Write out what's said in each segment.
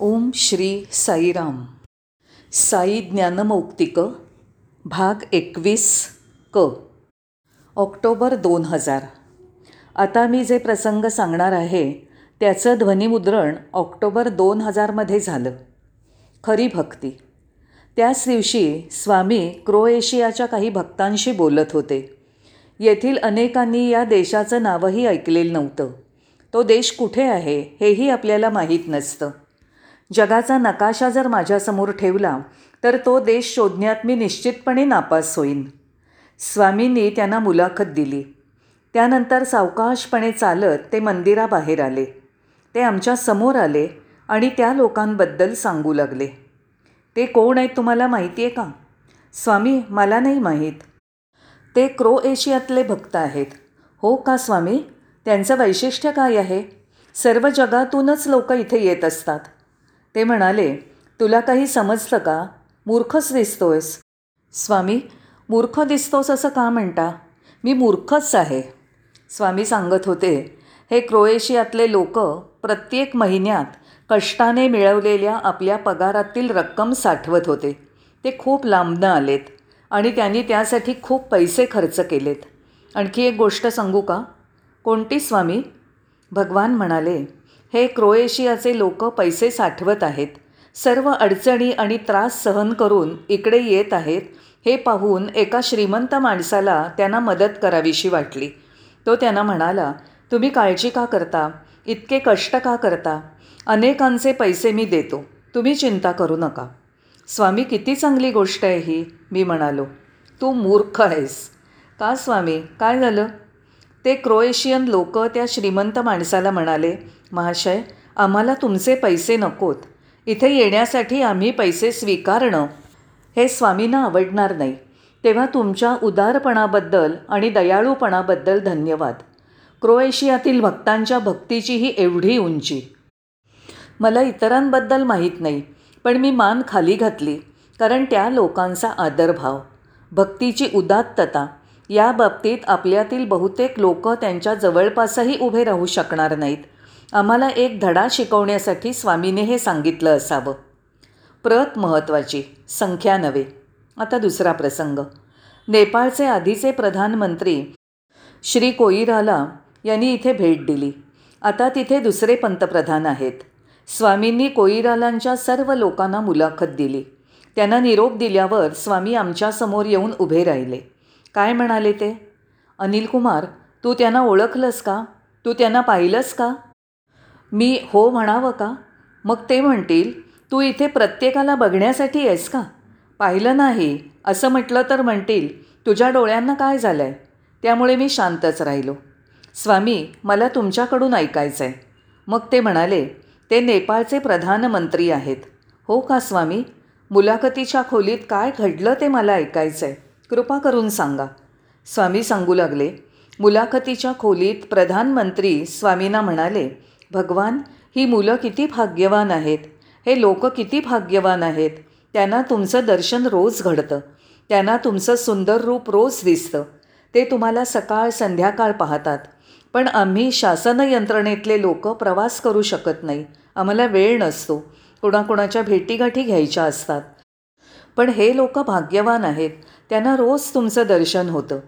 ओम श्री साईराम. साई ज्ञानमौक्तिक भाग एकवीस क. ऑक्टोबर दोन हजार. आता मी जे प्रसंग सांगणार आहे त्याचं ध्वनिमुद्रण ऑक्टोबर दोन हजारमध्ये झालं. खरी भक्ती. त्याच दिवशी स्वामी क्रोएशियाच्या काही भक्तांशी बोलत होते. येथील अनेकांनी या देशाचं नावही ऐकलेलं नव्हतं. तो देश कुठे आहे हेही आपल्याला माहीत नसतं. जगाचा नकाशा जर माझ्यासमोर ठेवला तर तो देश शोधण्यात मी निश्चितपणे नापास होईन. स्वामींनी त्यांना मुलाखत दिली. त्यानंतर सावकाशपणे चालत ते मंदिराबाहेर आले. ते आमच्यासमोर आले आणि त्या लोकांबद्दल सांगू लागले. ते कोण आहेत तुम्हाला माहिती आहे का? स्वामी मला नाही माहीत. ते क्रोएशियातले भक्त आहेत. हो का स्वामी? त्यांचं वैशिष्ट्य काय आहे? सर्व जगातूनच लोक इथे येत असतात. ते म्हणाले तुला काही समजतं का? मूर्खच दिसतोयस. स्वामी मूर्ख दिसतोस असं का म्हणता? मी मूर्खच आहे. स्वामी सांगत होते हे क्रोएशियातले लोक प्रत्येक महिन्यात कष्टाने मिळवलेल्या आपल्या पगारातील रक्कम साठवत होते. ते खूप लांबनं आलेत आणि त्यांनी त्यासाठी खूप पैसे खर्च केलेत. आणखी एक गोष्ट सांगू का? कोणती स्वामी? भगवान म्हणाले हे क्रोएशियाचे लोक पैसे साठवत आहेत. सर्व अडचणी आणि त्रास सहन करून इकडे येत आहेत हे पाहून एका श्रीमंत माणसाला त्यांना मदत करावीशी वाटली. तो त्यांना म्हणाला तुम्ही काळजी का करता? इतके कष्ट का करता? अनेकांचे पैसे मी देतो. तुम्ही चिंता करू नका. स्वामी किती चांगली गोष्ट आहे ही मी म्हणालो. तू मूर्ख आहेस. का स्वामी? काय झालं? ते क्रोएशियन लोक त्या श्रीमंत माणसाला म्हणाले महाशय आम्हाला तुमचे पैसे नकोत. इथे येण्यासाठी आम्ही पैसे स्वीकारणं हे स्वामींना आवडणार नाही. तेव्हा तुमच्या उदारपणाबद्दल आणि दयाळूपणाबद्दल धन्यवाद. क्रोएशियातील भक्तांच्या भक्तीची ही एवढी उंची. मला इतरांबद्दल माहीत नाही पण मी मान खाली घातली कारण त्या लोकांचा आदरभाव भक्तीची उदात्तता या बाबतीत आपल्यातील बहुतेक लोक त्यांच्या जवळपासही उभे राहू शकणार नाहीत. आम्हाला एक धडा शिकवण्यासाठी स्वामीने हे सांगितलं असावं. प्रत महत्त्वाची संख्या नव्हे. आता दुसरा प्रसंग. नेपाळचे आधीचे प्रधानमंत्री श्री कोईराला यांनी इथे भेट दिली. आता तिथे दुसरे पंतप्रधान आहेत. स्वामींनी कोईरालांच्या सर्व लोकांना मुलाखत दिली. त्यांना निरोप दिल्यावर स्वामी आमच्यासमोर येऊन उभे राहिले. काय म्हणाले ते? अनिल कुमार तू त्यांना ओळखलंस का? तू त्यांना पाहिलंस का? मी हो म्हणावं का? मग ते म्हणतील तू इथे प्रत्येकाला बघण्यासाठी आहेस का? पाहिलं नाही असं म्हटलं तर म्हणतील तुझ्या डोळ्यांना काय झालं आहे त्यामुळे मी शांतच राहिलो. स्वामी मला तुमच्याकडून ऐकायचं आहे मग ते म्हणाले ते नेपाळचे प्रधानमंत्री आहेत. हो का स्वामी? मुलाखतीच्या खोलीत काय घडलं ते मला ऐकायचं आहे कृपा करून सांगा. स्वामी सांगू लागले. मुलाखतीच्या खोलीत प्रधानमंत्री स्वामींना म्हणाले भगवान ही मुलं किती भाग्यवान आहेत. हे लोक किती भाग्यवान आहेत. त्यांना तुमचं दर्शन रोज घडतं. त्यांना तुमचं सुंदर रूप रोज दिसतं. ते तुम्हाला सकाळ संध्याकाळ पाहतात. पण आम्ही शासन यंत्रणेतले लोक प्रवास करू शकत नाही. आम्हाला वेळ नसतो. कुणाकुणाच्या भेटीगाठी घ्यायच्या असतात. पण हे लोक भाग्यवान आहेत. त्यांना रोज तुमचं दर्शन होतं.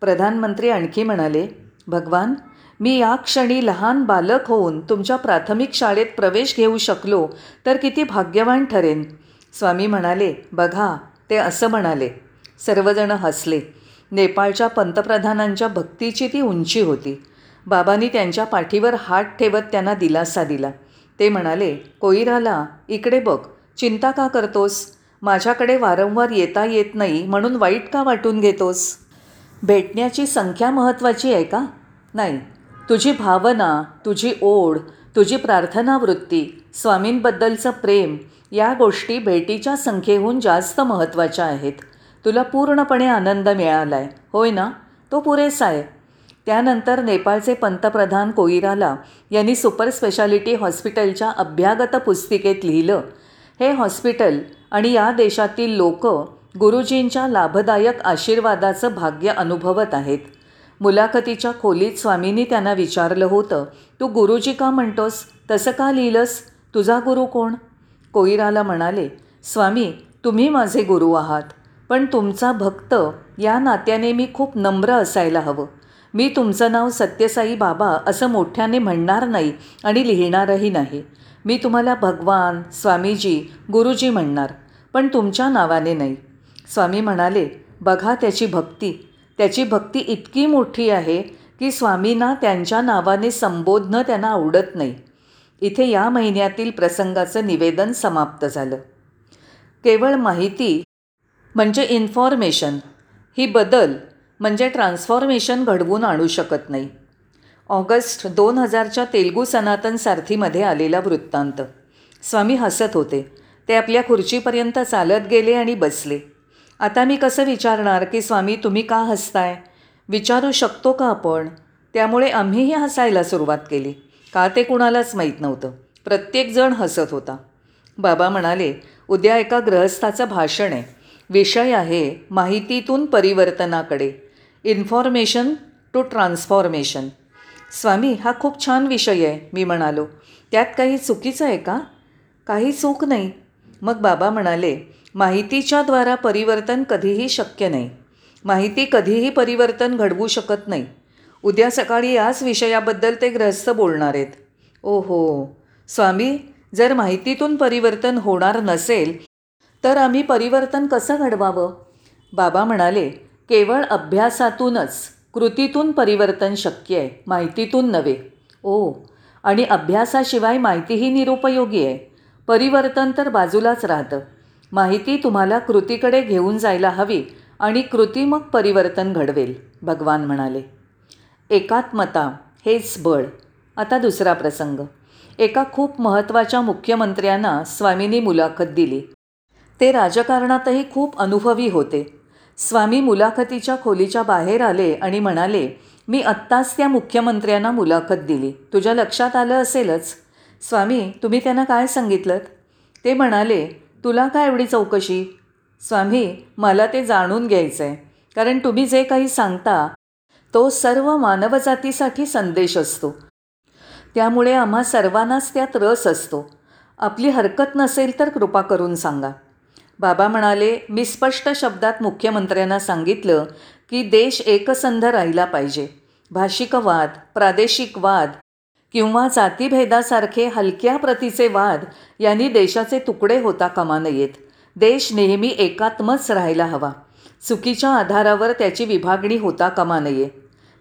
प्रधानमंत्री आणखी म्हणाले भगवान मी या क्षणी लहान बालक होऊन तुमच्या प्राथमिक शाळेत प्रवेश घेऊ शकलो तर किती भाग्यवान ठरेन. स्वामी म्हणाले बघा ते असं म्हणाले. सर्वजण हसले. नेपाळच्या पंतप्रधानांच्या भक्तीची ती उंची होती. बाबांनी त्यांच्या पाठीवर हात ठेवत त्यांना दिलासा दिला. ते म्हणाले कोईराला इकडे बघ चिंता का करतोस? माझ्याकडे वारंवार येता येत नाही म्हणून वाईट का वाटून घेतोस? भेटण्याची संख्या महत्त्वाची आहे का? नाही. तुझी भावना तुझी ओढ तुझी प्रार्थना वृत्ती स्वामींबद्दलचं प्रेम या गोष्टी भेटीच्या संख्येहून जास्त महत्त्वाच्या आहेत. तुला पूर्णपणे आनंद मिळाला आहे होय ना? तो पुरेसा आहे. त्यानंतर नेपाळचे पंतप्रधान कोईराला यांनी सुपर स्पेशालिटी हॉस्पिटलच्या अभ्यागत पुस्तिकेत लिहिलं हे हॉस्पिटल आणि या देशातील लोक गुरुजींच्या लाभदायक आशीर्वादाचं भाग्य अनुभवत आहेत. मुलाखतीच्या खोलीत स्वामींनी त्यांना विचारलं होतं तू गुरुजी का म्हणतोस? तसं का लिहिलंस? तुझा गुरु कोण? कोईराला म्हणाले स्वामी तुम्ही माझे गुरु आहात पण तुमचा भक्त या नात्याने मी खूप नम्र असायला हवं. मी तुमचं नाव सत्यसाई बाबा असं मोठ्याने म्हणणार नाही आणि लिहिणारही नाही. मी तुम्हाला भगवान स्वामीजी गुरुजी म्हणणार पण तुमच्या नावाने नाही. स्वामी म्हणाले बघा त्याची भक्ती. त्याची भक्ती इतकी मोठी आहे की स्वामींना त्यांच्या नावाने संबोधणं त्यांना आवडत नाही. इथे या महिन्यातील प्रसंगाचं निवेदन समाप्त झालं. केवळ माहिती म्हणजे इन्फॉर्मेशन. ही बदल म्हणजे ट्रान्सफॉर्मेशन घडवून आणू शकत नाही. ऑगस्ट दोन हजारच्या तेलगू सनातन सारथीमध्ये आलेला वृत्तांत. स्वामी हसत होते. ते आपल्या खुर्चीपर्यंत चालत गेले आणि बसले. आता मी कसं विचारणार की स्वामी तुम्ही का हसताय? विचारू शकतो का आपण? त्यामुळे आम्हीही हसायला सुरुवात केली. का ते कुणालाच माहीत नव्हतं. प्रत्येकजण हसत होता. बाबा म्हणाले उद्या एका ग्रहस्थाचं भाषण आहे. विषय आहे माहितीतून परिवर्तनाकडे. Information to transformation. स्वामी हा खूप छान विषय आहे मी म्हणालो. त्यात काही चुकीचं आहे का? काही चूक नाही. मग बाबा म्हणाले माहितीच्याद्वारा परिवर्तन कधीही शक्य नाही. माहिती कधीही परिवर्तन घडवू शकत नाही. उद्या सकाळी याच विषयाबद्दल ते ग्रस्त बोलणार आहेत. ओहो. स्वामी जर माहितीतून परिवर्तन होणार नसेल तर आम्ही परिवर्तन कसं घडवावं? बाबा म्हणाले केवळ अभ्यासातूनच कृतीतून परिवर्तन शक्य आहे माहितीतून नव्हे. ओ आणि अभ्यासाशिवाय माहितीही निरुपयोगी आहे. परिवर्तन तर बाजूलाच राहतं. माहिती तुम्हाला कृतीकडे घेऊन जायला हवी आणि कृती मग परिवर्तन घडवेल भगवान म्हणाले. एकात्मता हेच बळ. आता दुसरा प्रसंग. एका खूप महत्त्वाच्या मुख्यमंत्र्यांना स्वामींनी मुलाखत दिली. ते राजकारणातही खूप अनुभवी होते. स्वामी मुलाखतीच्या खोलीच्या बाहेर आले आणि म्हणाले मी आत्ताच त्या मुख्यमंत्र्यांना मुलाखत दिली. तुझ्या लक्षात आलं असेलच. स्वामी तुम्ही त्यांना काय सांगितलं ते म्हणाले तुला काय एवढी चौकशी? स्वामी मला ते जाणून घ्यायचं आहे कारण तुम्ही जे काही सांगता तो सर्व मानवजातीसाठी संदेश असतो. त्यामुळे आम्हा सर्वांनाच त्यात रस असतो. आपली हरकत नसेल तर कृपा करून सांगा. बाबा म्हणाले मी स्पष्ट शब्दात मुख्यमंत्र्यांना सांगितलं की देश एकसंध राहिला पाहिजे. भाषिकवाद प्रादेशिक वाद किंवा जातीभेदासारखे हलक्या प्रतीचे वाद यांनी देशाचे तुकडे होता कामा नयेत. देश नेहमी एकात्मच राहायला हवा. चुकीच्या आधारावर त्याची विभागणी होता कामा नये.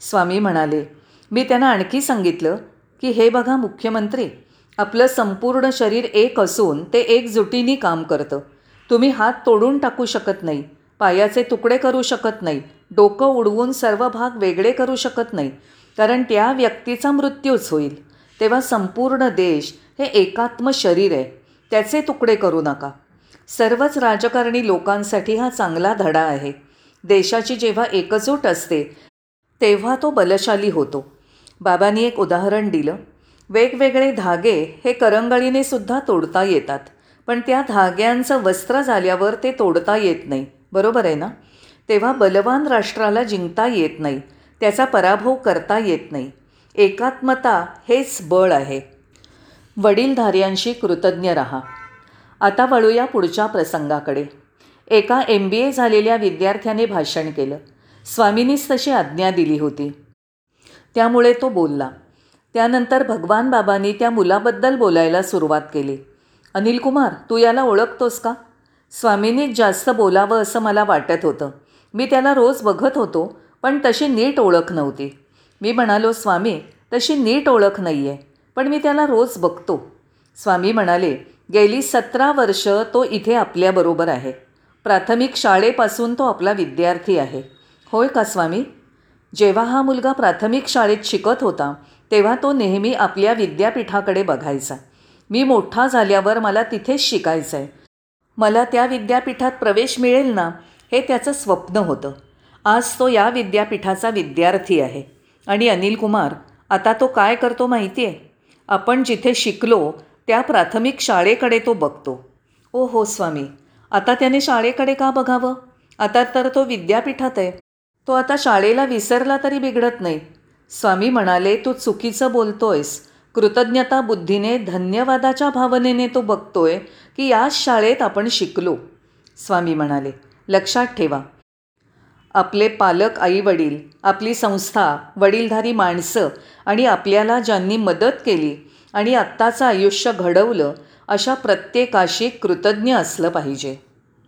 स्वामी म्हणाले मी त्यांना आणखी सांगितलं की हे बघा मुख्यमंत्री आपलं संपूर्ण शरीर एक असून ते एकजुटीने काम करतं. तुम्ही हात तोडून टाकू शकत नाही पायाचे तुकडे करू शकत नाही डोकं उडवून सर्व भाग वेगळे करू शकत नाही कारण त्या व्यक्तीचा मृत्यूच होईल. तेव्हा संपूर्ण देश हे एकात्म शरीर आहे त्याचे तुकडे करू नका. सर्वच राजकारणी लोकांसाठी हा चांगला धडा आहे. देशाची जेव्हा एकजूट असते तेव्हा तो बलशाली होतो. बाबांनी एक उदाहरण दिलं. वेगवेगळे धागे हे करंगळीने सुद्धा तोडता येतात. पण त्या धाग्यांचं वस्त्र झाल्यावर ते तोडता येत नाही. बरोबर आहे ना? तेव्हा बलवान राष्ट्राला जिंकता येत नाही. त्याचा पराभव करता येत नाही. एकात्मता हेच बळ आहे. वडीलधाऱ्यांशी कृतज्ञ रहा. आता वळूया पुढच्या प्रसंगाकडे. एका एम बी ए झालेल्या विद्यार्थ्याने भाषण केलं. स्वामीनीच तशी आज्ञा दिली होती. त्यामुळे तो बोलला. त्यानंतर भगवान बाबांनी त्या मुलाबद्दल बोलायला सुरुवात केली. अनिल कुमार तू याला ओळखतोस का? स्वामींनीच जास्त बोलावं असं मला वाटत होतं. मी त्याला रोज बघत होतो पण तशी नीट ओळख नव्हती. मी म्हणालो स्वामी तशी नीट ओळख नाही आहे पण मी त्याला रोज बघतो. स्वामी म्हणाले गेली सतरा वर्ष तो इथे आपल्याबरोबर आहे. प्राथमिक शाळेपासून तो आपला विद्यार्थी आहे. होय का स्वामी? जेव्हा हा मुलगा प्राथमिक शाळेत शिकत होता तेव्हा तो नेहमी आपल्या विद्यापीठाकडे बघायचा. मी मोठा झाल्यावर मला तिथेच शिकायचं आहे मला त्या विद्यापीठात प्रवेश मिळेल ना हे त्याचं स्वप्न होतं. आज तो या विद्यापीठाचा विद्यार्थी आहे. आणि अनिल कुमार आता तो काय करतो माहिती आहे आपण जिथे शिकलो त्या प्राथमिक शाळेकडे तो बघतो. ओ हो स्वामी आता त्याने शाळेकडे का बघावं? आता तर तो विद्यापीठात आहे. तो आता शाळेला विसरला तरी बिघडत नाही. स्वामी म्हणाले तू चुकीचं बोलतोयस. कृतज्ञता बुद्धीने धन्यवादाच्या भावनेने तो बघतोय की याच शाळेत आपण शिकलो. स्वामी म्हणाले लक्षात ठेवा. आपले पालक आईवडील आपली संस्था वडीलधारी माणसं आणि आपल्याला ज्यांनी मदत केली आणि आत्ताचं आयुष्य घडवलं अशा प्रत्येकाशी कृतज्ञ असलं पाहिजे.